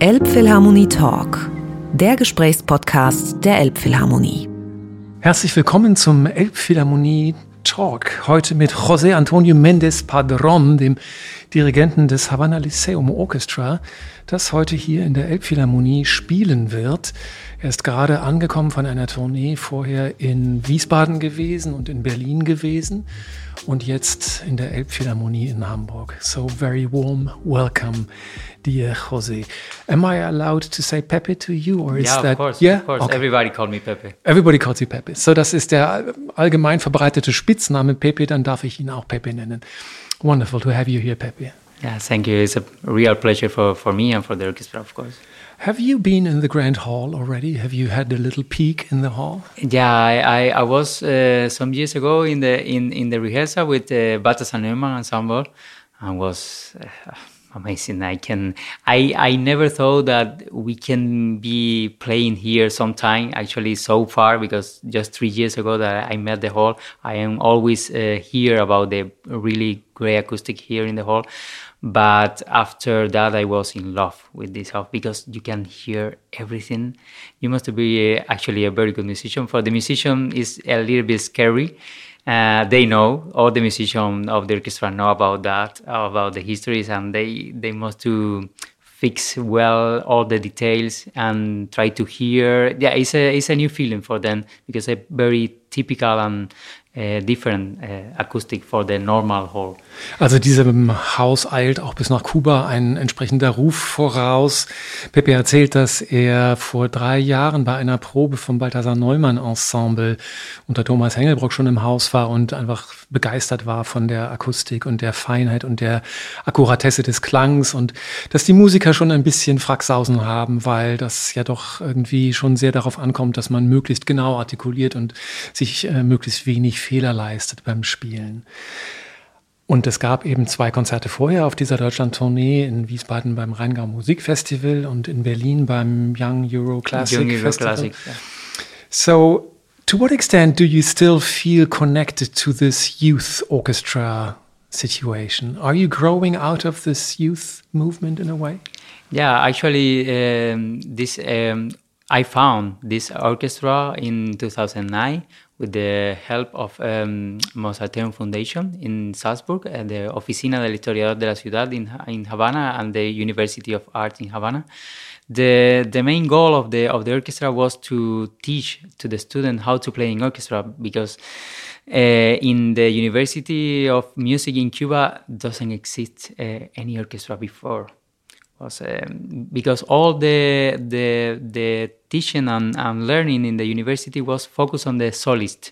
Elbphilharmonie Talk, der Gesprächspodcast der Elbphilharmonie. Herzlich willkommen zum Elbphilharmonie Talk. Heute mit José Antonio Méndez Padrón, dem Dirigenten des Havana Lyceum Orchestra, das heute hier in der Elbphilharmonie spielen wird. Er ist gerade angekommen von einer Tournee, vorher in Wiesbaden gewesen und in Berlin gewesen und jetzt in der Elbphilharmonie in Hamburg. So very warm welcome, dear Jose. Am I allowed to say Pepe to you, or is yeah, that of course, yeah? Of course. Okay. Everybody called me Pepe. Everybody calls you Pepe. So das ist der allgemein verbreitete Spitzname Pepe. Dann darf ich ihn auch Pepe nennen. Wonderful to have you here, Pepe. Yeah, thank you. It's a real pleasure for, for me and for the orchestra, of course. Have you been in the Grand Hall already? Have you had a little peek in the hall? Yeah, I, I, I was uh, some years ago in the in, in the rehearsal with the uh, Balthasar Neumann ensemble, and was uh, amazing. I can I I never thought that we can be playing here sometime. Actually, so far because just three years ago that I met the hall, I am always uh, hear about the really great acoustic here in the hall but after that i was in love with this house because you can hear everything you must be actually a very good musician for the musician is a little bit scary uh, they know all the musicians of the orchestra know about that about the histories and they they must to fix well all the details and try to hear. Yeah it's a it's a new feeling for them because a very typical and different acoustic for the normal hall. Also diesem Haus eilt auch bis nach Kuba ein entsprechender Ruf voraus. Pepe erzählt, dass er vor drei Jahren bei einer Probe vom Balthasar Neumann Ensemble unter Thomas Hengelbrock schon im Haus war und einfach begeistert war von der Akustik und der Feinheit und der Akkuratesse des Klangs und dass die Musiker schon ein bisschen Fracksausen haben, weil das ja doch irgendwie schon sehr darauf ankommt, dass man möglichst genau artikuliert und sich äh, möglichst wenig Fehler leistet beim Spielen. Und es gab eben zwei Konzerte vorher auf dieser Deutschland-Tournee, in Wiesbaden beim Rheingau Musikfestival und in Berlin beim Young Euro Classic Young Euro Festival. Classic, yeah. So, to what extent do you still feel connected to this youth orchestra situation? Are you growing out of this youth movement in a way? Yeah, actually, um, this um, I found this orchestra in 2009 with the help of um, Mozarteum Foundation in Salzburg, and the Oficina del Historiador de la Ciudad in, in Havana, and the University of Art in Havana. The, the main goal of the, of the orchestra was to teach to the student how to play in orchestra because uh, in the University of Music in Cuba doesn't exist uh, any orchestra before was um, because all the the the teaching and, and learning in the university was focused on the solist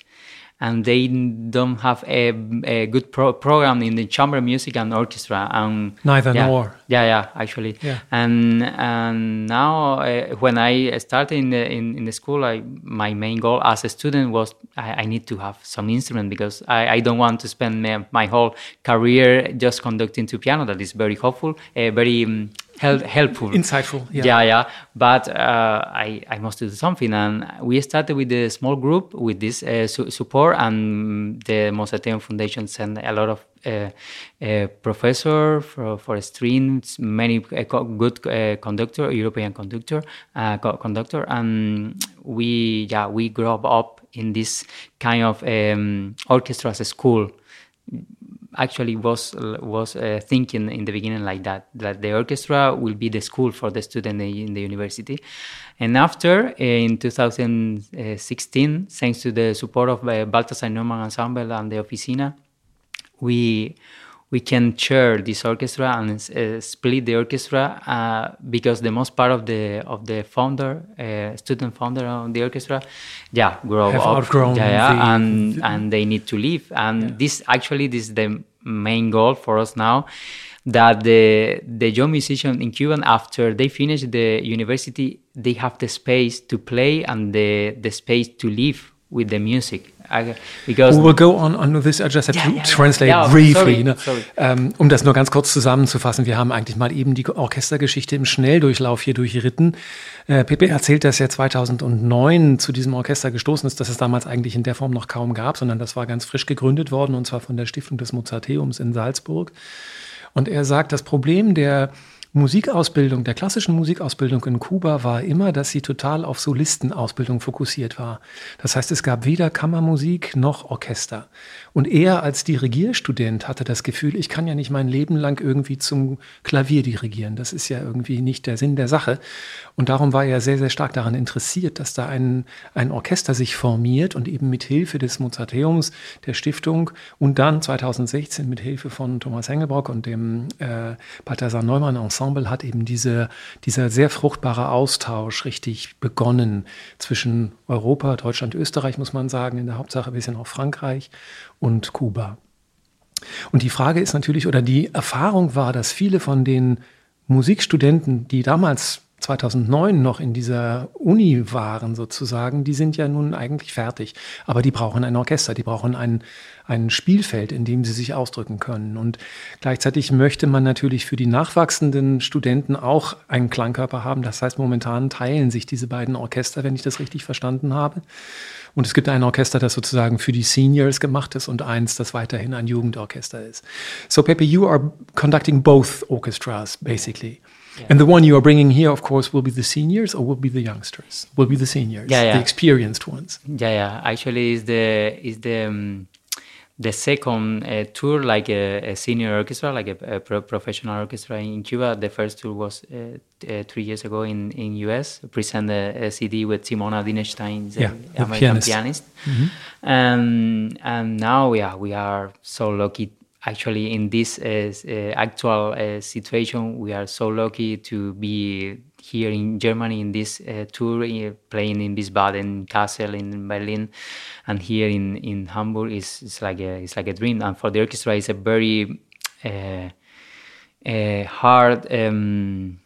and they don't have a, a good pro program in the chamber music and orchestra and neither yeah, nor. yeah yeah actually. Yeah. and and now uh, when i started in the in, in the school I, my main goal as a student was i, I need to have some instrument because I, I don't want to spend my, my whole career just conducting to piano. That is very hopeful uh, very um, help, helpful, insightful. Yeah, yeah. yeah. But uh, I I must do something, and we started with a small group with this uh, su support, and the Mozarteum Foundation sent a lot of uh, uh professor for, for strings, many uh, good uh, conductor, European conductor, co conductor, and we yeah we grew up in this kind of um, orchestra as a school actually was was uh, thinking in the beginning like that that the orchestra will be the school for the student in the university. And after in 2016 thanks to the support of uh, Balthasar Neumann ensemble and the Oficina we we can share this orchestra and uh, split the orchestra uh, because the most part of the of the founder, uh, student founder of the orchestra, yeah, grow Have up, outgrown yeah, yeah and and they need to leave. And yeah. this actually this is the main goal for us now. That the the young musician in Cuba, after they finish the university, they have the space to play and the the space to live with the music because we'll go on, on this. I just have yeah, to yeah, translate yeah. briefly. Sorry, ne? sorry. Ähm, um das nur ganz kurz zusammenzufassen. Wir haben eigentlich mal eben die Orchestergeschichte im Schnelldurchlauf hier durchritten. Äh, Pepe erzählt, dass er 2009 zu diesem Orchester gestoßen ist, dass es damals eigentlich in der Form noch kaum gab, sondern das war ganz frisch gegründet worden und zwar von der Stiftung des Mozarteums in Salzburg. Und er sagt, das Problem der Musikausbildung, der klassischen Musikausbildung in Kuba war immer, dass sie total auf Solistenausbildung fokussiert war. Das heißt, es gab weder Kammermusik noch Orchester. Und er als Dirigierstudent hatte das Gefühl, ich kann ja nicht mein Leben lang irgendwie zum Klavier dirigieren. Das ist ja irgendwie nicht der Sinn der Sache. Und darum war er sehr, sehr stark daran interessiert, dass da ein, ein Orchester sich formiert und eben mit Hilfe des Mozarteums, der Stiftung und dann 2016 mit Hilfe von Thomas Hengelbrock und dem äh, Balthasar Neumann Ensemble Ensemble hat eben diese, dieser sehr fruchtbare Austausch richtig begonnen zwischen Europa, Deutschland, Österreich, muss man sagen, in der Hauptsache ein bisschen auch Frankreich und Kuba. Und die Frage ist natürlich, oder die Erfahrung war, dass viele von den Musikstudenten, die damals 2009 noch in dieser Uni waren sozusagen, die sind ja nun eigentlich fertig. Aber die brauchen ein Orchester, die brauchen ein, ein Spielfeld, in dem sie sich ausdrücken können. Und gleichzeitig möchte man natürlich für die nachwachsenden Studenten auch einen Klangkörper haben. Das heißt, momentan teilen sich diese beiden Orchester, wenn ich das richtig verstanden habe. Und es gibt ein Orchester, das sozusagen für die Seniors gemacht ist und eins, das weiterhin ein Jugendorchester ist. So Pepe, you are conducting both orchestras, basically. Yeah. And the one you are bringing here, of course, will be the seniors or will be the youngsters? Will be the seniors, yeah, yeah. the experienced ones. Yeah, yeah. Actually, is the is the um, the second uh, tour like a, a, senior orchestra, like a, a pro professional orchestra in Cuba. The first tour was uh, uh, three years ago in in US. Present a, a CD with Simone Dinnerstein, the yeah, American pianist. pianist. Mm -hmm. um, and now, yeah, we are so lucky actually in this uh, uh, actual uh, situation we are so lucky to be here in Germany in this tour playing in Wiesbaden Castle in Berlin. And here in in Hamburg is it's like a it's like a dream. And for the orchestra it's a very hard um,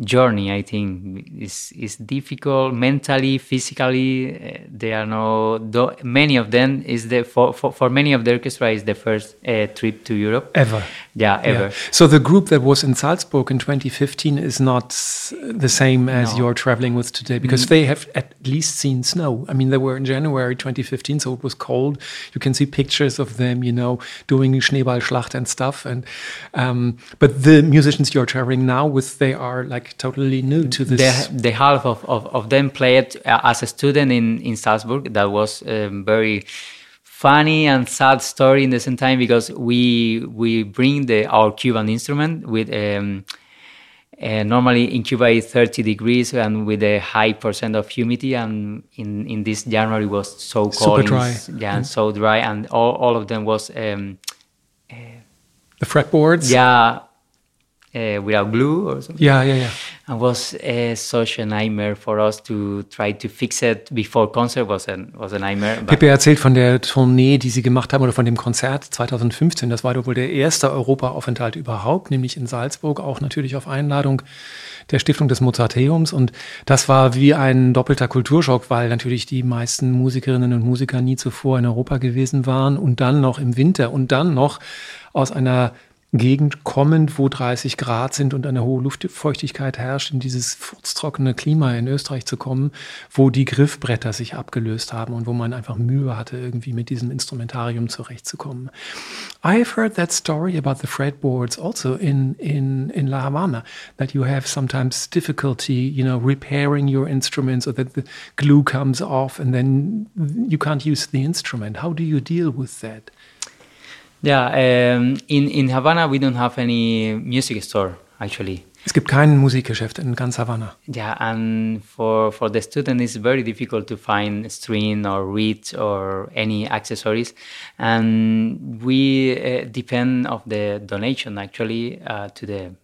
journey i think. Is is difficult mentally physically uh, they are no many of them is the for, for, for many of the orchestra is the first uh, trip to europe. Ever yeah ever yeah. so the group that was in salzburg in 2015 is not the same as no. you're traveling with today because mm. they have at least seen snow i mean they were in january 2015 so it was cold you can see pictures of them you know doing schneeballschlacht and stuff and um, but the musicians you're traveling now with they are like totally new to this. The, the half of, of, of them played uh, as a student in, in Salzburg. That was um, very funny and sad story in the same time because we we bring the our Cuban instrument with um, uh, normally in Cuba it's 30 degrees and with a high percent of humidity and in, in this January was so cold super dry yeah and so dry and all, all of them was um, uh, the fretboards yeah uh, without glue or something. Yeah, yeah, yeah. And was uh, such a nightmare for us to try to fix it before concert was a, was a nightmare. Pepe erzählt von der Tournee, die sie gemacht haben oder von dem Konzert 2015. Das war doch wohl der erste Europaaufenthalt überhaupt, nämlich in Salzburg, auch natürlich auf Einladung der Stiftung des Mozarteums. Und das war wie ein doppelter Kulturschock, weil natürlich die meisten Musikerinnen und Musiker nie zuvor in Europa gewesen waren und dann noch im Winter und dann noch aus einer Gegend kommend, wo 30 Grad sind und eine hohe Luftfeuchtigkeit herrscht, in dieses furztrockene Klima in Österreich zu kommen, wo die Griffbretter sich abgelöst haben und wo man einfach Mühe hatte, irgendwie mit diesem Instrumentarium zurechtzukommen. I've heard that story about the fretboards also in, in, in La Habana, that you have sometimes difficulty, you know, repairing your instruments or that the glue comes off and then you can't use the instrument. How do you deal with that? Yeah, um, in, in Havana we don't have any music store actually. Es gibt kein Musikgeschäft in ganz Havana. Yeah, and for, for the student it's very difficult to find string or reeds or any accessories. And we uh, depend of the donation actually uh, to the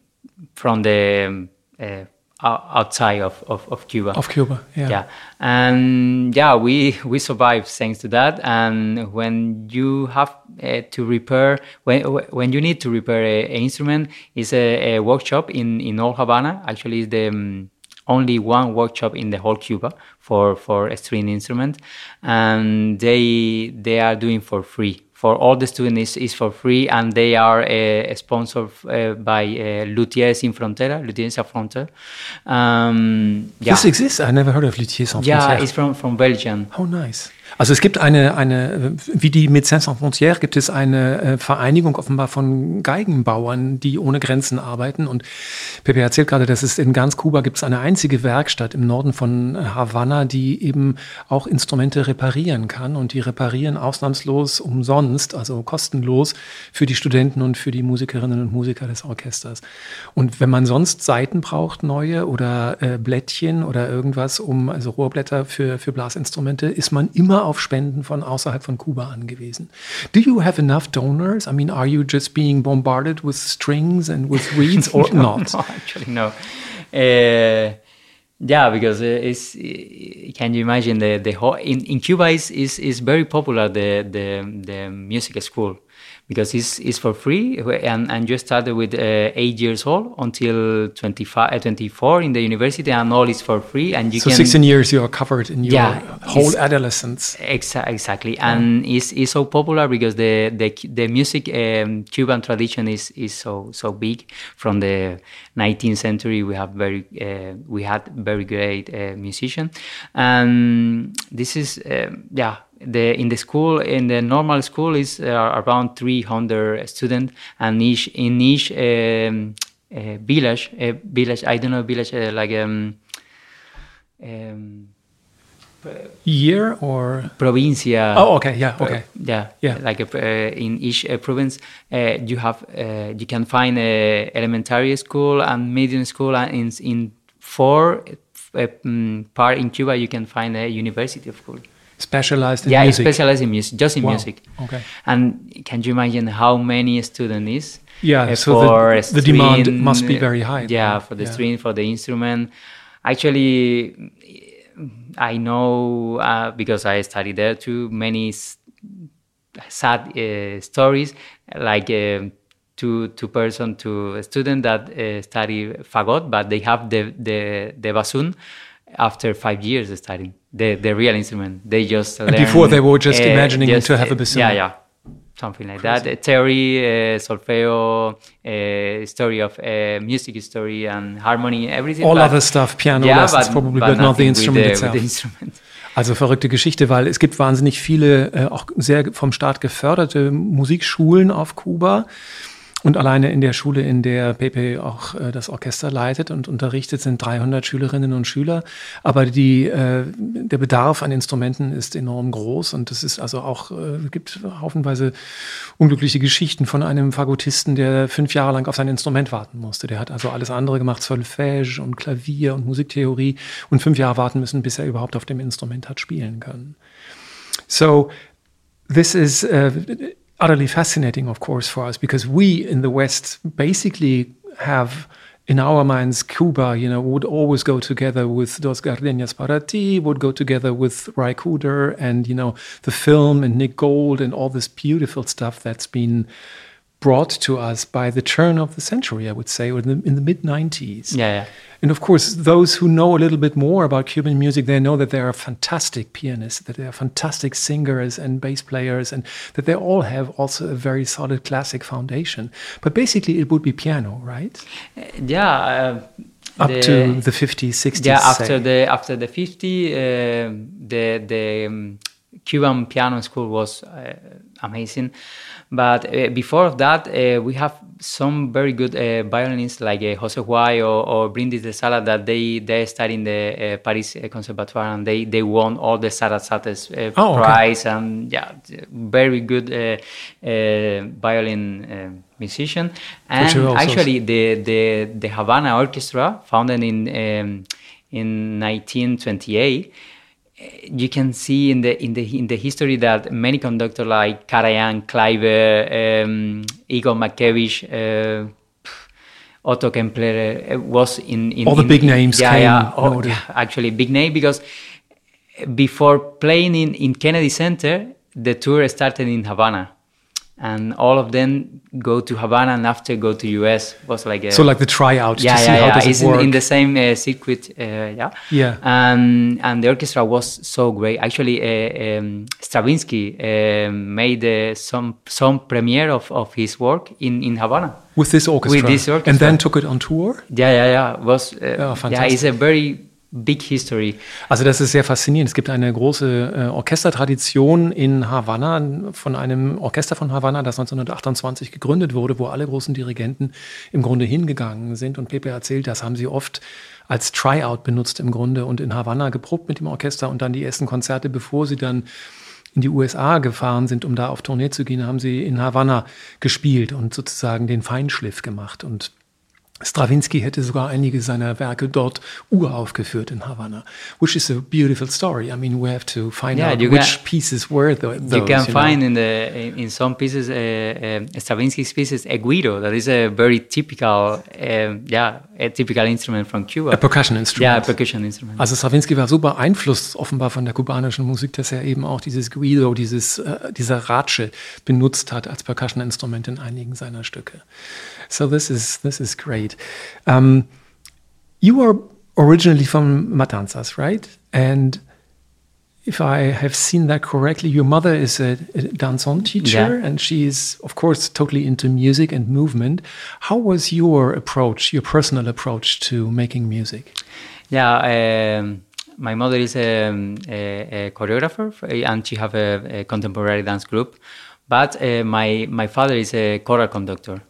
from the uh, outside of, of, of, Cuba. Of Cuba, yeah. Yeah, and yeah, we we survived thanks to that. And when you have uh, to repair, when when you need to repair an instrument, is a, a, workshop in in Old Havana. Actually, is the um, only one workshop in the whole Cuba for for a string instrument, and they they are doing for free for all the students is, is for free, and they are uh, sponsored uh, by uh, Luthiers Sin Frontera, Luthiers Sans Frontières. Um, yeah. This exists. I never heard of Luthiers Sans Frontières. Yeah, it's from from Belgium. How nice. Also es gibt eine, eine wie die Médecins Sans Frontières, gibt es eine äh, Vereinigung offenbar von Geigenbauern, die ohne Grenzen arbeiten. Und Pepe erzählt gerade, dass es in ganz Kuba gibt es eine einzige Werkstatt im Norden von Havanna, die eben auch Instrumente reparieren kann. Und die reparieren ausnahmslos umsonst, also kostenlos für die Studenten und für die Musikerinnen und Musiker des Orchesters. Und wenn man sonst Saiten braucht, neue oder äh, Blättchen oder irgendwas, um also Rohrblätter für, für Blasinstrumente, ist man immer auf Spenden von außerhalb von Kuba angewiesen. Do you have enough donors? I mean, are you just being bombarded with strings and with reeds or no, not? No, actually, no. Uh, yeah, because it's can you imagine the the whole in, in Cuba is, is is very popular the the the music school because it's, it's for free and, and you started with uh, eight years old until 25, uh, 24 in the university and all is for free and you so can 16 years you are covered in your yeah, whole adolescence exa exactly yeah. and it's, it's so popular because the the, the music um, cuban tradition is is so so big from the 19th century we have very uh, we had very great uh, musician and this is um, yeah the in the school in the normal school is uh, around 300 students and each in each um, uh, village uh, village i don't know village uh, like um, um, year or? Provincia. Oh okay yeah okay. Yeah yeah. like a, uh, in each uh, province you have you can find a elementary school and middle school and in in four um, part in cuba you can find a university of school specialized in yeah, music? Yeah, specialized in music, just in wow. music. Okay. And can you imagine how many student is? Yeah, uh, so the, the demand must be very high. Yeah, for the yeah. string, for the instrument. Actually, I know uh, because I studied there too many sad uh, stories like. Uh, two two person to a student that uh, study fagot, but they have the the the bassoon after five years studying the the real instrument. They just and before they were just uh, imagining just, to have a bassoon. Yeah, yeah, something like Crazy. that. Theory, uh, solfeo, uh, story of uh, music story and harmony, everything. All but, other stuff, piano yeah, lessons but, probably, but, but not the instrument the, itself. The instrument. Also verrückte Geschichte, weil es gibt wahnsinnig viele äh, auch sehr vom Staat geförderte Musikschulen auf Kuba. Und alleine in der Schule, in der Pepe auch äh, das Orchester leitet und unterrichtet, sind 300 Schülerinnen und Schüler. Aber die, äh, der Bedarf an Instrumenten ist enorm groß und es ist also auch, äh, gibt haufenweise unglückliche Geschichten von einem Fagottisten, der fünf Jahre lang auf sein Instrument warten musste. Der hat also alles andere gemacht, Solfège und Klavier und Musiktheorie und fünf Jahre warten müssen, bis er überhaupt auf dem Instrument hat spielen können. So, this is uh, utterly fascinating, of course, for us because we in the West basically have in our minds, Cuba, you know, would always go together with Dos Gardenias para Ti, would go together with Ry Cooder and, you know, the film and Nick Gold and all this beautiful stuff that's been brought to us by the turn of the century, I would say, or in the, in the mid 90s. Yeah, yeah, And of course, those who know a little bit more about Cuban music, they know that there are fantastic pianists, that there are fantastic singers and bass players, and that they all have also a very solid classic foundation. But basically, it would be piano, right? Yeah. Uh, up the, to the 50s, 60s. Yeah, after say. the after the 50, uh, the the um, Cuban piano school was uh, amazing. But uh, before that, uh, we have some very good uh, violinists like uh, Jose White or, or Brindis de Sala that they they study in the uh, Paris Conservatoire and they they won all the Sarasates uh, oh, prize okay. and yeah, very good violin musician. And actually, the the the Havana Orchestra, founded in um, in 1928 you can see in the in the in the history that many conductors like Karajan, Kleiber, um, Igor Markevitch, uh, Otto Klemperer uh, was in, in all the in, big names. Yeah, yeah, oh, yeah, actually big name because before playing in, in Kennedy Center, the tour started in Havana and all of them go to Havana and after go to US was like a, so like the tryout yeah to see yeah how yeah. it it's in, in the same uh, circuit uh, yeah. Yeah. and and the orchestra was so great. Actually uh, um, Stravinsky uh, made uh, some some premiere of, of his work in in Havana. With this orchestra. with this orchestra. And then took it on tour. yeah yeah yeah. Was uh, Oh, yeah it's a very big history Also das ist sehr faszinierend. Es gibt eine große äh, Orchestertradition in Havanna von einem Orchester von Havanna, das 1928 gegründet wurde, wo alle großen Dirigenten im Grunde hingegangen sind. Und Pepe erzählt, das haben sie oft als Tryout benutzt im Grunde und in Havanna geprobt mit dem Orchester und dann die ersten Konzerte, bevor sie dann in die USA gefahren sind, um da auf Tournee zu gehen, haben sie in Havanna gespielt und sozusagen den Feinschliff gemacht. Und Stravinsky hätte sogar einige seiner Werke dort uraufgeführt in Havanna, which is a beautiful story. I mean, we have to find Yeah, out you which can- pieces were tho- those. you can know. find in the in, some pieces uh, uh, Stravinsky's pieces a guido that is a very typical um, yeah a typical instrument from Cuba a percussion yeah a instrument. percussion instrument Also Stravinsky war so beeinflusst offenbar von der kubanischen Musik, dass er eben auch dieses Guido, dieses, äh, dieser Ratsche benutzt hat als Percussion-Instrument in einigen seiner Stücke. So this is, this is great. Um, you are originally from Matanzas, right? And if I have seen that correctly, your mother is a, a danzon teacher Yeah. and she is, of course, totally into music and movement. How was your approach, your personal approach to making music? yeah um, my mother is a, a, a choreographer and she have a, a contemporary dance group but uh, my my father is a choral conductor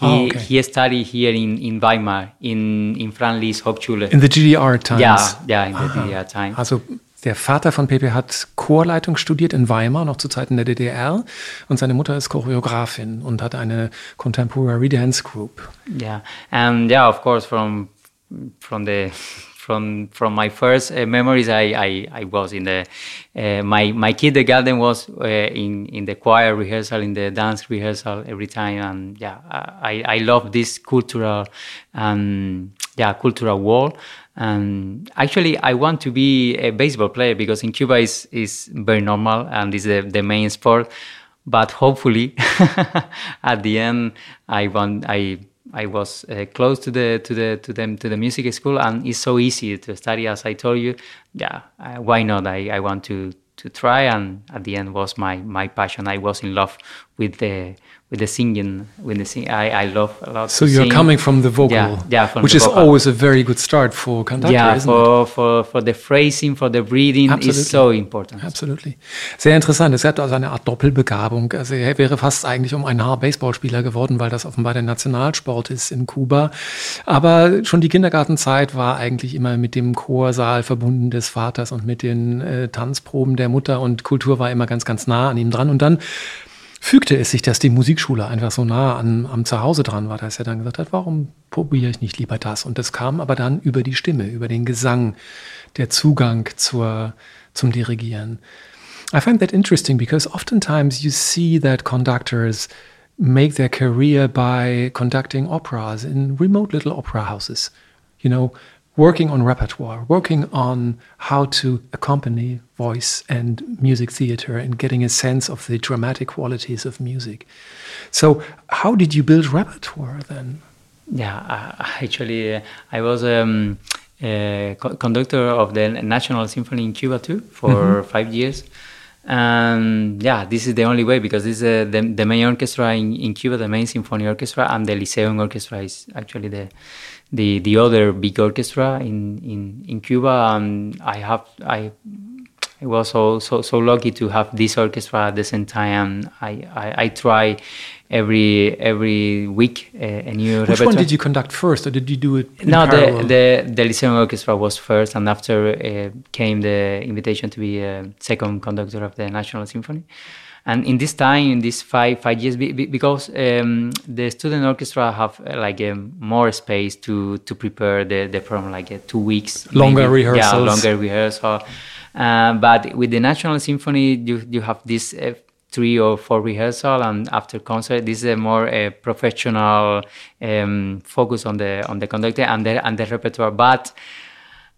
he, Oh, okay. he studied here in, in Weimar in in Franz Liszt Hochschule In the GDR times. yeah yeah in the DDR time Also der Vater von Pepe hat Chorleitung studiert in Weimar, noch zu Zeiten der DDR. Und seine Mutter ist Choreografin und hat eine Contemporary Dance Group. Yeah, and yeah, of course, from from the from from my first uh, memories, I, I I was in the uh, my my kindergarten was uh, in in the choir rehearsal, in the dance rehearsal every time, and yeah, I I love this cultural um yeah cultural world. And actually, I want to be a baseball player because in Cuba is is very normal and is the, the main sport but hopefully at the end i want i i was uh, close to the to the to them to the music school and it's so easy to study as i told you. Yeah uh, why not? I i want to to try and at the end was my my passion. I was in love with the with the singing with the sing i i love a lot So you're sing. coming from the vocal, yeah, yeah which is vocal. always a very good start for conductor, yeah isn't it? for, for for the phrasing for the breathing Absolutely. is so important Absolutely. Sehr interessant. Es hat also eine Art Doppelbegabung. Also er wäre fast eigentlich um ein Haar Baseballspieler geworden, weil das offenbar der Nationalsport ist in Kuba. Aber schon die Kindergartenzeit war eigentlich immer mit dem Chorsaal verbunden des Vaters und mit den äh, Tanzproben der Mutter und Kultur war immer ganz, ganz nah an ihm dran. Und dann fügte es sich, dass die Musikschule einfach so nah an, am Zuhause dran war, dass er dann gesagt hat, warum probiere ich nicht lieber das? Und das kam aber dann über die Stimme, über den Gesang, der Zugang zur, zum Dirigieren. I find that interesting because oftentimes you see that conductors make their career by conducting operas in remote little opera houses. You know, working on repertoire, working on how to accompany voice and music theater and getting a sense of the dramatic qualities of music. So, how did you build repertoire then? Yeah, uh, actually, uh, I was um, a co- conductor of the National Symphony in Cuba too for five years. And yeah, this is the only way because this is uh, the, the main orchestra in, in Cuba, the main symphony orchestra, and the Lyceum Orchestra is actually the the the other big orchestra in in, in Cuba. And I have I I was so so so lucky to have this orchestra at the same time. I I, I try every every week uh, a new Which repertoire. one did you conduct first, or did you do it in No, parallel? the, the the Lyceum Orchestra was first, and after uh, came the invitation to be a second conductor of the National Symphony. And in this time, in these five five years, be, be- because um, the student orchestra have uh, like um, more space to to prepare the the program, like uh, two weeks Longer maybe. Yeah, longer rehearsal. Uh, but with the National Symphony, you you have this. Uh, three or four rehearsal and after concert this is a more uh, professional um, focus on the on the conductor and the and the repertoire but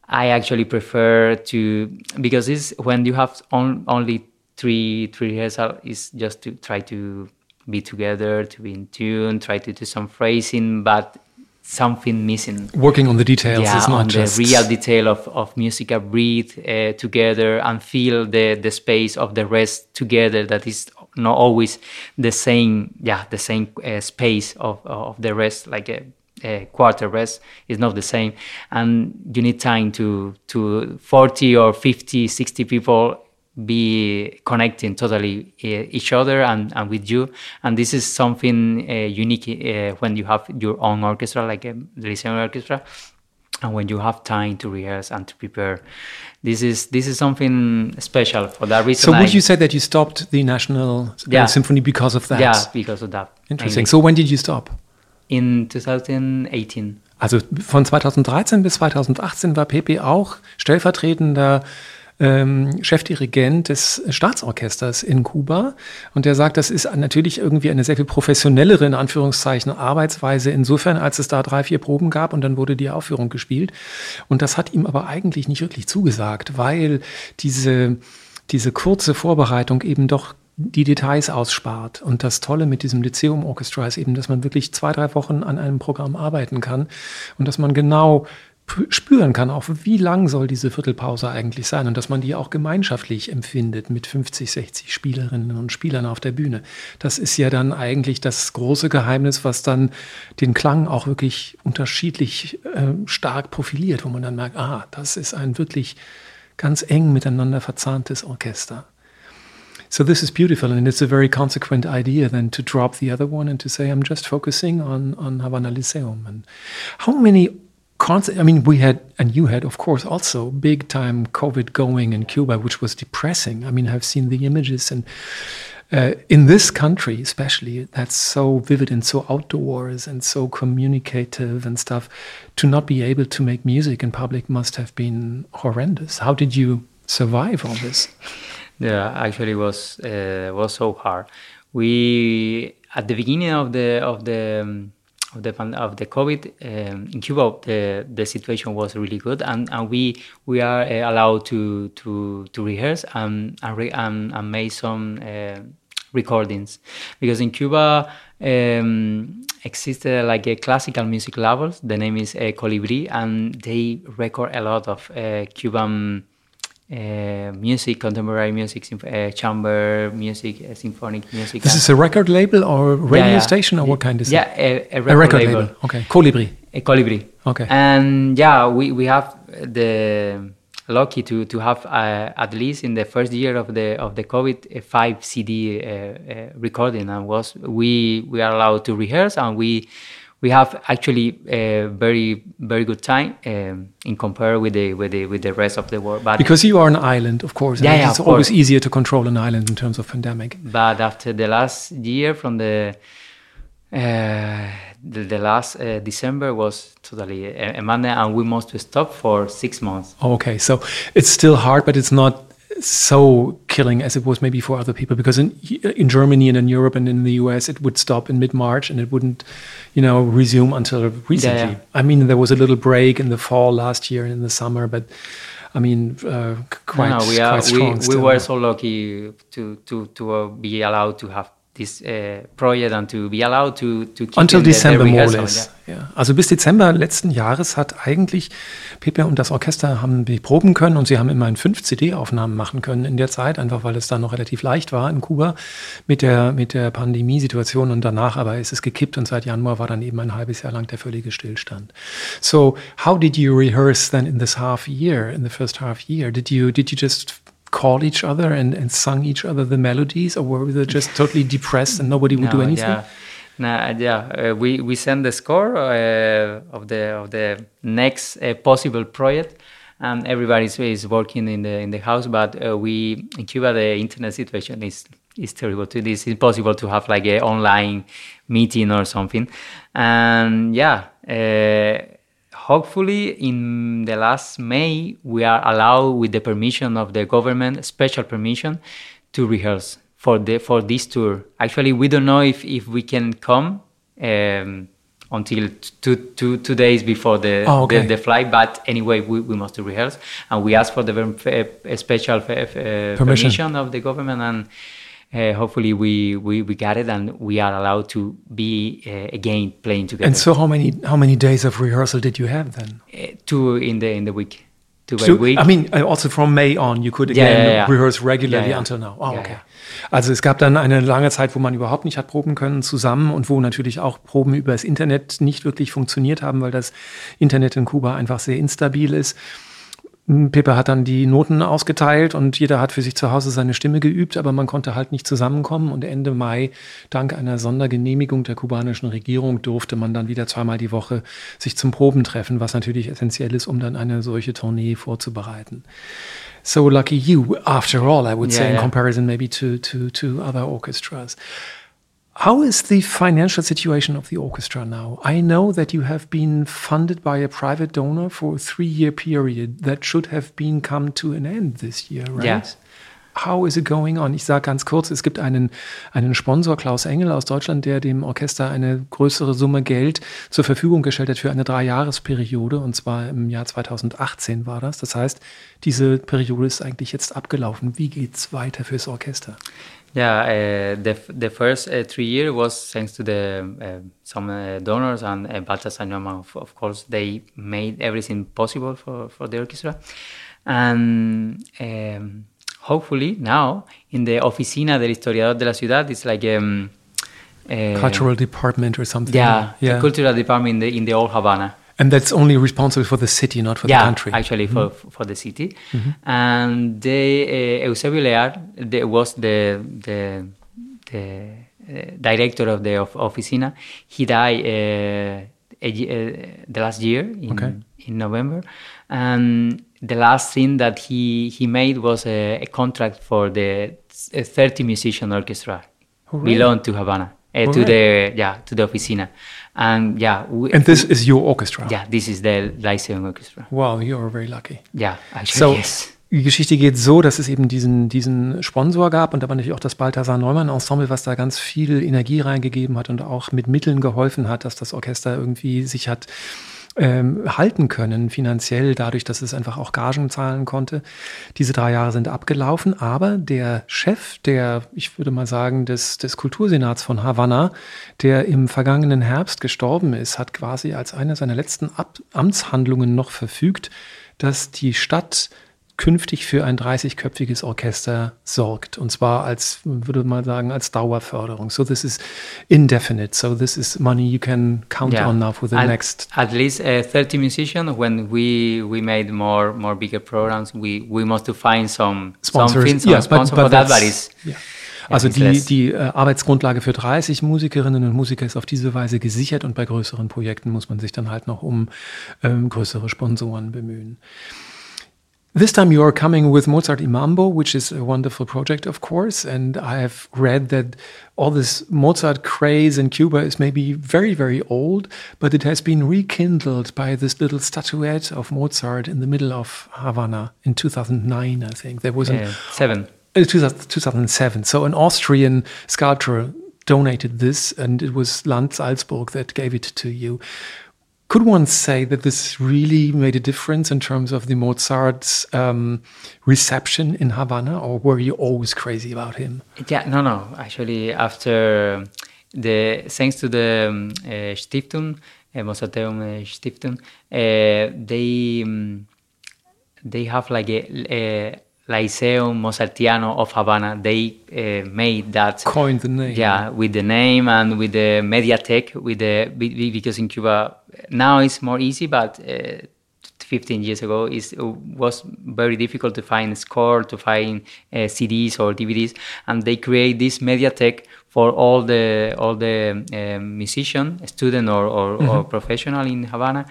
I actually prefer to because this when you have on, only three three rehearsal is just to try to be together, to be in tune, try to do some phrasing, but something missing. Working on the details yeah, is not on just the real detail of, of music, breathe uh, together and feel the, the space of the rest together. That is not always the same, yeah, the same uh, space of, of the rest, like a, a, quarter rest is not the same. And you need time to, to 40 or 50, 60 people be connecting totally uh, each other and, and with you. And this is something uh, unique uh, when you have your own orchestra like a Lyceum orchestra and when you have time to rehearse and to prepare. This is this is something special for that reason. So would I, you say that you stopped the national yeah, symphony because of that? Yeah because of that. Interesting. So when did you stop? In 2018 also von 2013 bis 2018 war Pepe auch stellvertretender ähm, Chefdirigent des Staatsorchesters in Kuba. Und der sagt, das ist natürlich irgendwie eine sehr viel professionellere, in Anführungszeichen, Arbeitsweise insofern, als es da drei, vier Proben gab und dann wurde die Aufführung gespielt. Und das hat ihm aber eigentlich nicht wirklich zugesagt, weil diese, diese kurze Vorbereitung eben doch die Details ausspart. Und das Tolle mit diesem Lyceum Orchestra ist eben, dass man wirklich zwei, drei Wochen an einem Programm arbeiten kann und dass man genau spüren kann, auch wie lang soll diese Viertelpause eigentlich sein und dass man die auch gemeinschaftlich empfindet mit 50, 60 Spielerinnen und Spielern auf der Bühne. Das ist ja dann eigentlich das große Geheimnis, was dann den Klang auch wirklich unterschiedlich äh, stark profiliert, wo man dann merkt, ah, das ist ein wirklich ganz eng miteinander verzahntes Orchester. So this is beautiful, and it's a very consequent idea then to drop the other one and to say, I'm just focusing on, on Havana Lyceum. And how many constant. I mean, we had, and you had, of course, also big time COVID going in Cuba, which was depressing. I mean, I've seen the images, and uh, in this country, especially, that's so vivid and so outdoors and so communicative and stuff. To not be able to make music in public must have been horrendous. How did you survive all this? Yeah, actually, was uh, was so hard. We at the beginning of the of the um, of the of the COVID um, in Cuba, the the situation was really good, and, and we we are uh, allowed to to to rehearse and and, re, and, and make some uh, recordings because in Cuba um, exists uh, like a classical music labels. The name is uh, Colibri, and they record a lot of uh, Cuban uh, music, contemporary music, uh, chamber music, uh, symphonic music. This is a record label or radio yeah, yeah. station or what kind is yeah, it? Yeah, a, record, a record label. label. Okay, Colibri. A Colibri. Okay. And yeah, we, we have the lucky to to have uh, at least in the first year of the of the COVID a five CD uh, uh, recording and was we we are allowed to rehearse and we we have actually a very very good time um, in compare with the with the with the rest of the world. But because you are an island, of course, yeah, yeah it's always course. easier to control an island in terms of pandemic. But after the last year, from the uh, the, the, last uh, December was totally a, a Monday, and we must stop for six months. Okay, so it's still hard, but it's not so killing as it was maybe for other people because in in Germany and in Europe and in the US it would stop in mid March and it wouldn't you know resume until recently. Yeah, yeah. I mean there was a little break in the fall last year and in the summer, but I mean uh, quite, no, no, we are, quite strong. We, we were so lucky to to to uh, be allowed to have this uh, project and to be allowed to, to keep Until December, more or less. Ja. Also bis Dezember letzten Jahres hat eigentlich Pepe und das Orchester haben die proben können und sie haben immerhin fünf CD-Aufnahmen machen können in der Zeit, einfach weil es da noch relativ leicht war in Kuba mit der, mit der Pandemiesituation und danach aber ist es gekippt und seit Januar war dann eben ein halbes Jahr lang der völlige Stillstand. So, how did you rehearse then in this half year, in the first half year? Did you, did you just call each other and, and sung each other the melodies, or were they just totally depressed and nobody would no, do anything? Yeah. Nah, yeah, uh, we we send the score uh, of the of the next uh, possible project, and everybody is working in the in the house. But uh, we in Cuba, the internet situation is is terrible. Too. It's impossible to have like a online meeting or something, and yeah uh, hopefully in the last May we are allowed with the permission of the government, special permission, to rehearse for the for this tour. Actually, we don't know if, if we can come um, until two, two, two days before the, oh, okay. the, the flight. But anyway, we, we must rehearse, and we ask for the special uh, permission. permission of the government and uh, hopefully we, we we got it and we are allowed to be uh, again playing together. And so, how many how many days of rehearsal did you have then? Uh, two in the in the week. Two by So, week. I mean, uh, also from May on, you could Yeah, again yeah, yeah. rehearse regularly Yeah, yeah. until now. Oh, Yeah, okay. yeah. Also es gab dann eine lange Zeit, wo man überhaupt nicht hat proben können zusammen und wo natürlich auch Proben über das Internet nicht wirklich funktioniert haben, weil das Internet in Kuba einfach sehr instabil ist. Pepe hat dann die Noten ausgeteilt und jeder hat für sich zu Hause seine Stimme geübt, aber man konnte halt nicht zusammenkommen. Und Ende Mai, dank einer Sondergenehmigung der kubanischen Regierung, durfte man dann wieder zweimal die Woche sich zum Proben treffen, was natürlich essentiell ist, um dann eine solche Tournee vorzubereiten. So lucky you, after all, I would say, Yeah, in yeah. comparison maybe to, to, to other orchestras. How is the financial situation of the orchestra now? I know that you have been funded by a private donor for a three-year period that should have been come to an end this year, right? Yeah. How is it going on? Ich sage ganz kurz, es gibt einen, einen Sponsor, Klaus Engel aus Deutschland, der dem Orchester eine größere Summe Geld zur Verfügung gestellt hat für eine Dreijahresperiode. Und zwar im Jahr 2018 war das. Das heißt, diese Periode ist eigentlich jetzt abgelaufen. Wie geht's weiter fürs Orchester? Yeah, uh, the the first uh, three year was thanks to the uh, some uh, donors and uh, Balthasar Neumann, of, of course, they made everything possible for, for the orchestra, and um, hopefully now in the oficina del historiador de la ciudad, it's like um, uh, Cultural department or something? yeah, the cultural department in the in the old Havana. And that's only responsible for the city, not for yeah, the country. actually for for the city. And they, uh, Eusebio Leal the, was the the the uh, director of the of, oficina. He died uh, a, uh, the last year in Okay. in November, and the last thing that he he made was a, a contract for the uh, 30 musician orchestra Hooray. belong to Havana. Uh, to Hooray. the yeah to the oficina and yeah we, And this is your orchestra? yeah this is the Lyceum orchestra Wow, you're very lucky. yeah, actually, So, yes. die Geschichte geht so, dass es eben diesen, diesen Sponsor gab und da war natürlich auch das Balthasar Neumann Ensemble, was da ganz viel Energie reingegeben hat und auch mit Mitteln geholfen hat, dass das Orchester irgendwie sich hat ähm, halten können, finanziell, dadurch, dass es einfach auch Gagen zahlen konnte. Diese drei Jahre sind abgelaufen, aber der Chef, der, ich würde mal sagen, des, des Kultursenats von Havanna, der im vergangenen Herbst gestorben ist, hat quasi als eine seiner letzten Ab Amtshandlungen noch verfügt, dass die Stadt künftig für ein 30-köpfiges Orchester sorgt. Und zwar als, würde man sagen, als Dauerförderung. So this is indefinite. So this is money you can count on now for the at, next. at least uh, 30 musicians when we we made more more bigger programs we we must to find some Sponsors. something some Yeah, but- sponsor but for that but it's yeah. yeah, Also die, die äh, Arbeitsgrundlage für 30 Musikerinnen und Musiker ist auf diese Weise gesichert und bei größeren Projekten muss man sich dann halt noch um ähm, größere Sponsoren bemühen. This time you are coming with Mozart y Mambo, which is a wonderful project, of course. And I have read that all this Mozart craze in Cuba is maybe very, very old, but it has been rekindled by this little statuette of Mozart in the middle of Havana in 2009, I think. There was an Uh, seven uh, 2000 2007. So an Austrian sculptor donated this, and it was Land Salzburg that gave it to you. Could one say that this really made a difference in terms of the Mozart's um, reception in Havana, or were you always crazy about him? yeah no no actually after the thanks to the um, uh, Stiftung uh, Mozarteum uh, Stiftung uh, they um, they have like a, a Lyceum Mozartiano of Havana. They uh, made that Coined the name. yeah with the name and with the mediatek with the be- be- because in cuba. Now it's more easy but uh, 15 years ago it was very difficult to find score to find uh, cds or dvds and they create this mediatek for all the all the um, musician student or, or, or professional in havana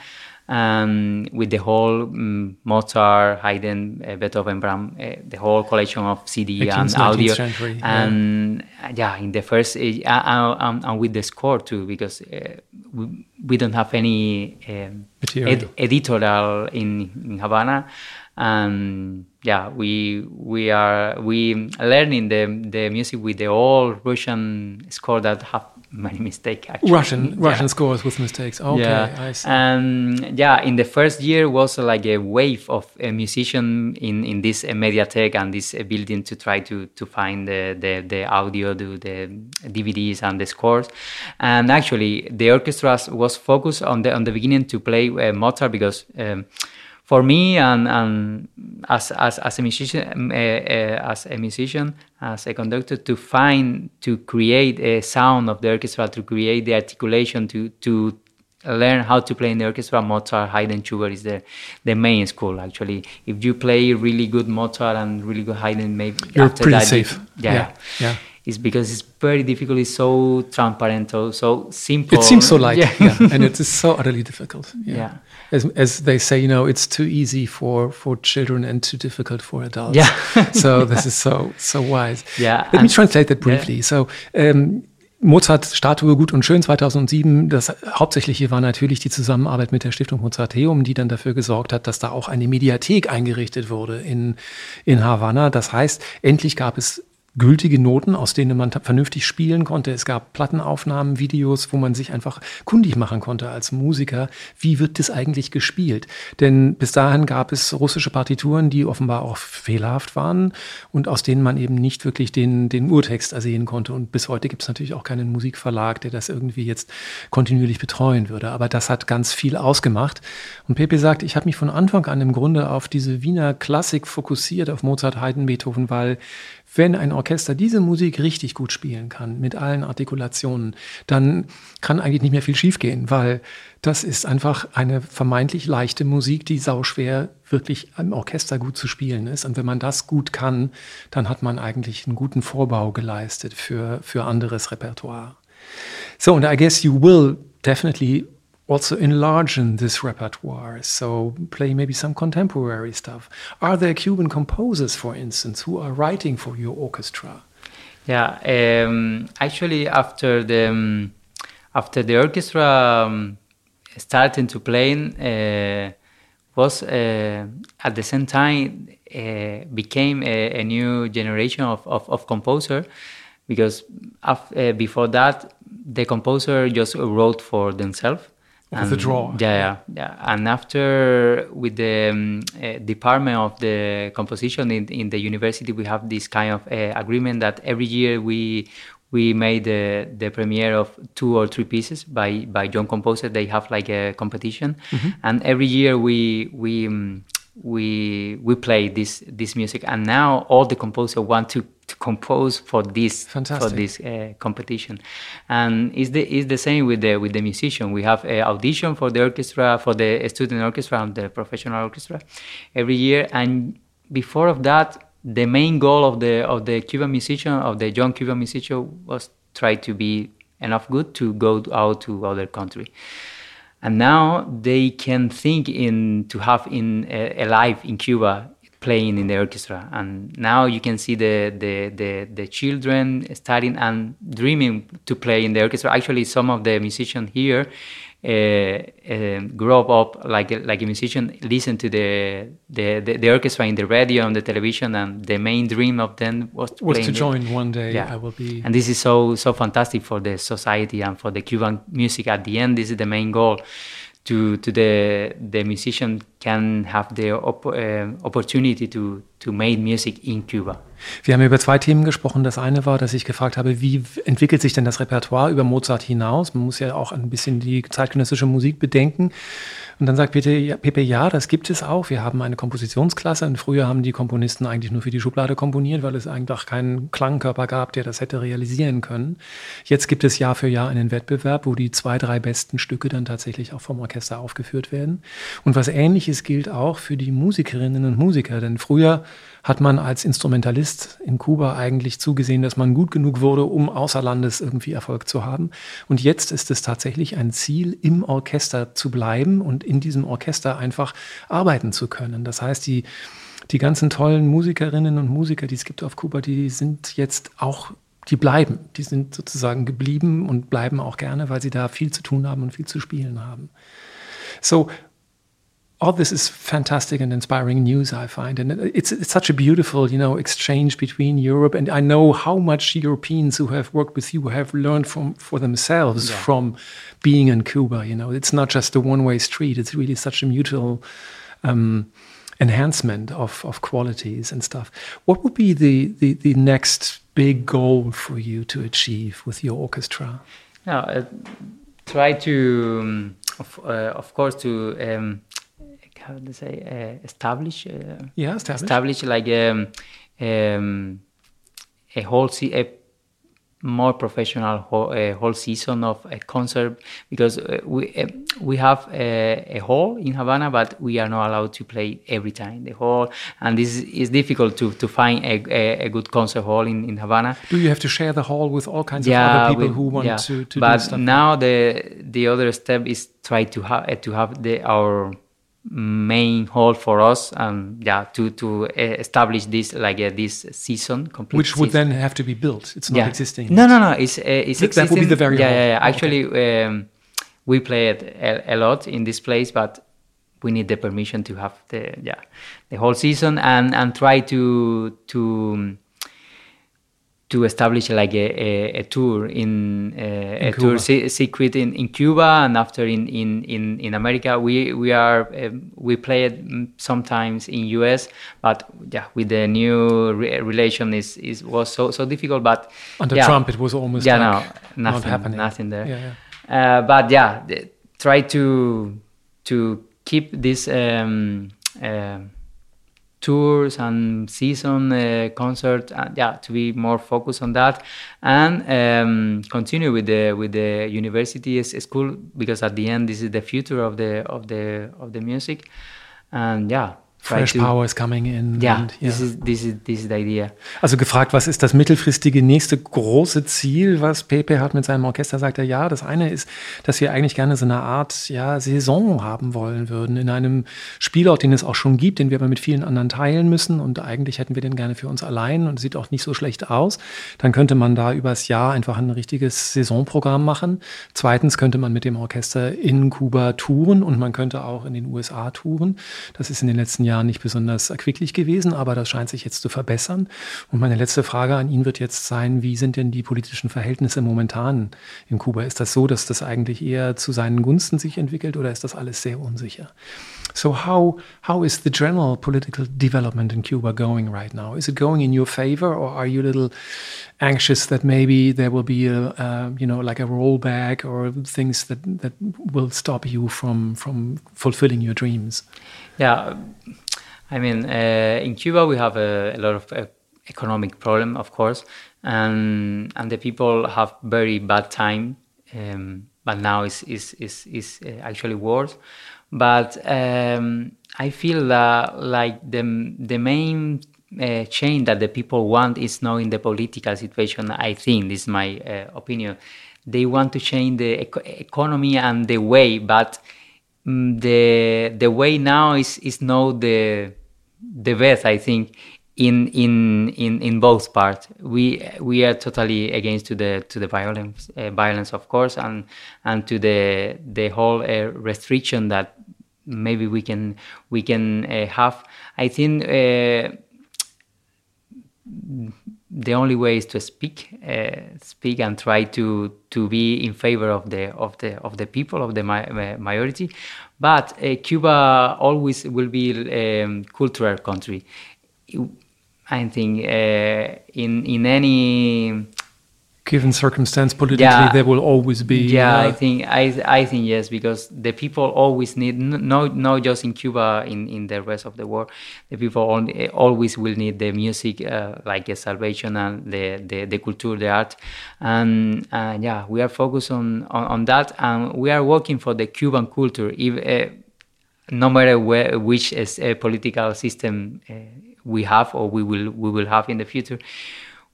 um, with the whole um, Mozart, Haydn, uh, Beethoven, Brahms, uh, the whole collection of CD 18th, and audio, century, yeah. and uh, yeah, in the first, uh, uh, um, and with the score too, because uh, we, we don't have any um, ed- editorial in, in Havana, and yeah, we we are we learning the the music with the old Russian score that have many mistakes. Actually. Russian yeah. Russian scores with mistakes. Okay, yeah. I see. And yeah, in the first year was like a wave of a musician in in this uh, Mediatek and this uh, building to try to to find the the, the audio, the, the DVDs and the scores. And actually, the orchestra was focused on the on the beginning to play uh, Mozart because. Um, for me and, and as, as, as a musician, uh, uh, as a musician, as a conductor, to find, to create a sound of the orchestra, to create the articulation, to, to learn how to play in the orchestra, Mozart, Haydn, Schubert is the, the main school actually. If you play really good Mozart and really good Haydn, maybe You're after pretty that, safe. You, yeah, yeah, yeah. It's because it's very difficult. It's so transparent, so, simple. It seems so light, Yeah. yeah. and it is so utterly difficult. Yeah. Yeah. As, as they say, you know, it's too easy for, for children and too difficult for adults. Yeah. so this is so so wise. Yeah, Let me and- translate that briefly. So um, Mozart Statue Gut und Schön 2007. Das Hauptsächliche war natürlich die Zusammenarbeit mit der Stiftung Mozarteum, die dann dafür gesorgt hat, dass da auch eine Mediathek eingerichtet wurde in, in Havanna. Das heißt, endlich gab es gültige Noten, aus denen man vernünftig spielen konnte. Es gab Plattenaufnahmen, Videos, wo man sich einfach kundig machen konnte als Musiker, wie wird das eigentlich gespielt? Denn bis dahin gab es russische Partituren, die offenbar auch fehlerhaft waren und aus denen man eben nicht wirklich den, den Urtext ersehen konnte. Und bis heute gibt es natürlich auch keinen Musikverlag, der das irgendwie jetzt kontinuierlich betreuen würde. Aber das hat ganz viel ausgemacht. Und Pepe sagt, ich habe mich von Anfang an im Grunde auf diese Wiener Klassik fokussiert, auf Mozart, Haydn, Beethoven, weil wenn ein Orchester diese Musik richtig gut spielen kann, mit allen Artikulationen, dann kann eigentlich nicht mehr viel schiefgehen, weil das ist einfach eine vermeintlich leichte Musik, die sauschwer wirklich im Orchester gut zu spielen ist. Und wenn man das gut kann, dann hat man eigentlich einen guten Vorbau geleistet für, für anderes Repertoire. So, and I guess you will definitely also enlarge this repertoire. So play maybe some contemporary stuff. Are there Cuban composers, for instance, who are writing for your orchestra? Yeah, um, actually, after the um, after the orchestra um, starting to play, uh, was uh, at the same time uh, became a, a new generation of of, of composer, because af- uh, before that the composer just wrote for themselves. With the draw. Yeah, yeah, yeah. And after with the um, uh, department of the composition in, in the university, we have this kind of uh, agreement that every year we we made the, the premiere of two or three pieces by by young composers. They have like a competition, and every year we we um, we we play this this music. And now all the composers want to, to compose for this Fantastic. for this uh, competition, and it's the it's the same with the with the musician. We have a audition for the orchestra, for the student orchestra and the professional orchestra, every year. And before of that, the main goal of the of the Cuban musician of the young Cuban musician was try to be enough good to go out to other country. And now they can think in to have in a, a life in Cuba playing in the orchestra. And now you can see the, the, the, the children studying and dreaming to play in the orchestra. Actually some of the musicians here uh, uh, grow up like a, like a musician listen to the, the, the, the orchestra in the radio on the television and the main dream of them was, Was to the- join one day. Yeah. I will be. and this is so so fantastic for the society and for the Cuban music. At the end, this is the main goal. To, to the the musician can have the op uh, opportunity to to make music in Cuba. Wir haben über zwei Themen gesprochen. Das eine war, dass ich gefragt habe, wie entwickelt sich denn das Repertoire über Mozart hinaus? Man muss ja auch ein bisschen die zeitgenössische Musik bedenken. Und dann sagt Pepe, ja, das gibt es auch. Wir haben eine Kompositionsklasse und früher haben die Komponisten eigentlich nur für die Schublade komponiert, weil es eigentlich keinen Klangkörper gab, der das hätte realisieren können. Jetzt gibt es Jahr für Jahr einen Wettbewerb, wo die zwei, drei besten Stücke dann tatsächlich auch vom Orchester aufgeführt werden. Und was ähnliches gilt auch für die Musikerinnen und Musiker, denn früher hat man als Instrumentalist in Kuba eigentlich zugesehen, dass man gut genug wurde, um außer Landes irgendwie Erfolg zu haben. Und jetzt ist es tatsächlich ein Ziel, im Orchester zu bleiben und in diesem Orchester einfach arbeiten zu können. Das heißt, die, die ganzen tollen Musikerinnen und Musiker, die es gibt auf Kuba, die sind jetzt auch die bleiben, die sind sozusagen geblieben und bleiben auch gerne, weil sie da viel zu tun haben und viel zu spielen haben. So, all this is fantastic and inspiring news i find. And it's it's such a beautiful you know exchange between europe and i know how much europeans who have worked with you have learned from for themselves yeah. from being in cuba you know. It's not just a one way street. It's really such a mutual um, enhancement of, of qualities and stuff. What would be the, the the next big goal for you to achieve with your orchestra? Yeah uh, try to um, of, uh, of course to um, how to say uh, establish uh, yeah establish. establish like um, um, a whole se- a more professional whole, uh, whole season of a concert because uh, we uh, we have a, a, hall in Havana, but we are not allowed to play every time the hall, and this is difficult to, to find a, a, a, good concert hall in, in Havana. Do you have to share the hall with all kinds yeah, of other people with, who want yeah. to, to but do stuff? now the the other step is try to have to have the our main hall for us and yeah to to establish this like uh, this season complete which would season. then have to be built it's not yeah. existing no no no it's uh, it's that, existing that would be the very yeah, yeah, yeah. actually okay. um, we play it a, a, lot in this place but we need the permission to have the yeah the whole season and and try to to to establish like a, a, a tour in, uh, in a Cuba. tour circuit in, in Cuba and after in, in, in, in America we we are um, we play it sometimes in US but yeah with the new re relation is, is was so so difficult but under yeah, Trump it was almost yeah like no nothing not happening. nothing there yeah, yeah. Uh, but yeah try to to keep this um, uh, tours and season uh, concert and yeah to be more focused on that. And um, continue with the with the university school because at the end this is the future of the of the of the music. And yeah Fresh to, power is coming in. Ja, and, yeah. this, is, this, is, this is the idea. Also gefragt, was ist das mittelfristige nächste große Ziel, was Pepe hat mit seinem Orchester, sagt er, ja, das eine ist, dass wir eigentlich gerne so eine Art ja, Saison haben wollen würden in einem Spielort, den es auch schon gibt, den wir aber mit vielen anderen teilen müssen und eigentlich hätten wir den gerne für uns allein und sieht auch nicht so schlecht aus. Dann könnte man da übers Jahr einfach ein richtiges Saisonprogramm machen. Zweitens könnte man mit dem Orchester in Kuba touren und man könnte auch in den USA touren. Das ist in den letzten Jahren Jahren nicht besonders erquicklich gewesen, aber das scheint sich jetzt zu verbessern. Und meine letzte Frage an ihn wird jetzt sein, wie sind denn die politischen Verhältnisse momentan in Kuba? Ist das so, dass das eigentlich eher zu seinen Gunsten sich entwickelt oder ist das alles sehr unsicher? So how how is the general political development in Cuba going right now? Is it going in your favor, or are you a little anxious that maybe there will be a, uh, you know like a rollback or things that that will stop you from from fulfilling your dreams? Yeah, I mean, uh, in Cuba we have a, a lot of uh, economic problem, of course, and and the people have very bad time. Um, but now is is is is uh, actually worse. But um, I feel that like the the main uh, change that the people want is not in the political situation. I think this is my uh, opinion. They want to change the eco economy and the way, but um, the the way now is is not the the best. I think in in in in both parts. We we are totally against to the to the violence uh, violence, of course, and and to the the whole uh, restriction that maybe we can we can uh, have. I think uh, the only way is to speak, uh, speak and try to to be in favor of the of the of the people of the mi majority. But uh, Cuba always will be a um, cultural country. I think uh, in in any given circumstance politically yeah, there will always be yeah uh, i think i i think yes because the people always need no not just in cuba in in the rest of the world the people only, always will need the music uh, like a salvation and the, the the culture the art. And uh, yeah we are focused on, on, on that and we are working for the cuban culture if uh, no matter where, which is a political system uh, we have or we will we will have in the future.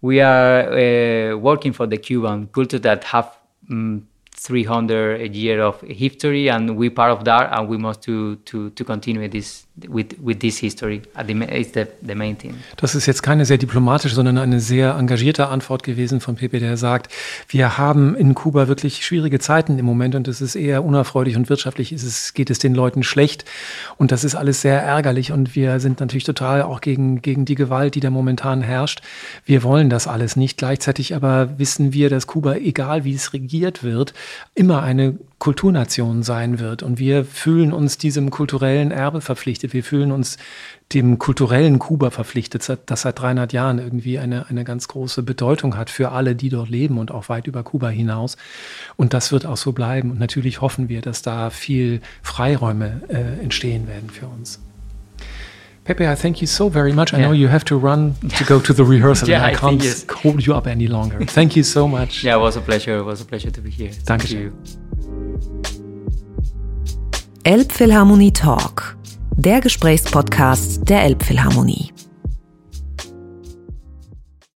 We are uh, working for the Cuban culture that have um, 300 year of history, and we part of that, and we must to to to continue this with with this history. It's the, the main thing. Das ist jetzt keine sehr diplomatische, sondern eine sehr engagierte Antwort gewesen von Pepe, der sagt, wir haben in Kuba wirklich schwierige Zeiten im Moment und es ist eher unerfreulich und wirtschaftlich ist es, geht es den Leuten schlecht und das ist alles sehr ärgerlich und wir sind natürlich total auch gegen, gegen die Gewalt, die da momentan herrscht. Wir wollen das alles nicht. Gleichzeitig aber wissen wir, dass Kuba, egal wie es regiert wird, immer eine Kulturnation sein wird. Und wir fühlen uns diesem kulturellen Erbe verpflichtet. Wir fühlen uns dem kulturellen Kuba verpflichtet, das seit 300 Jahren irgendwie eine, eine ganz große Bedeutung hat für alle, die dort leben und auch weit über Kuba hinaus. Und das wird auch so bleiben. Und natürlich hoffen wir, dass da viel Freiräume äh, entstehen werden für uns. Pepe, I thank you so very much. I yeah. know you have to run to go to the rehearsal. yeah, and I can't yes. hold you up any longer. Thank you so much. Yeah, it was a pleasure. It was a pleasure to be here. Dankeschön. Elbphilharmonie Talk, der Gesprächspodcast der Elbphilharmonie.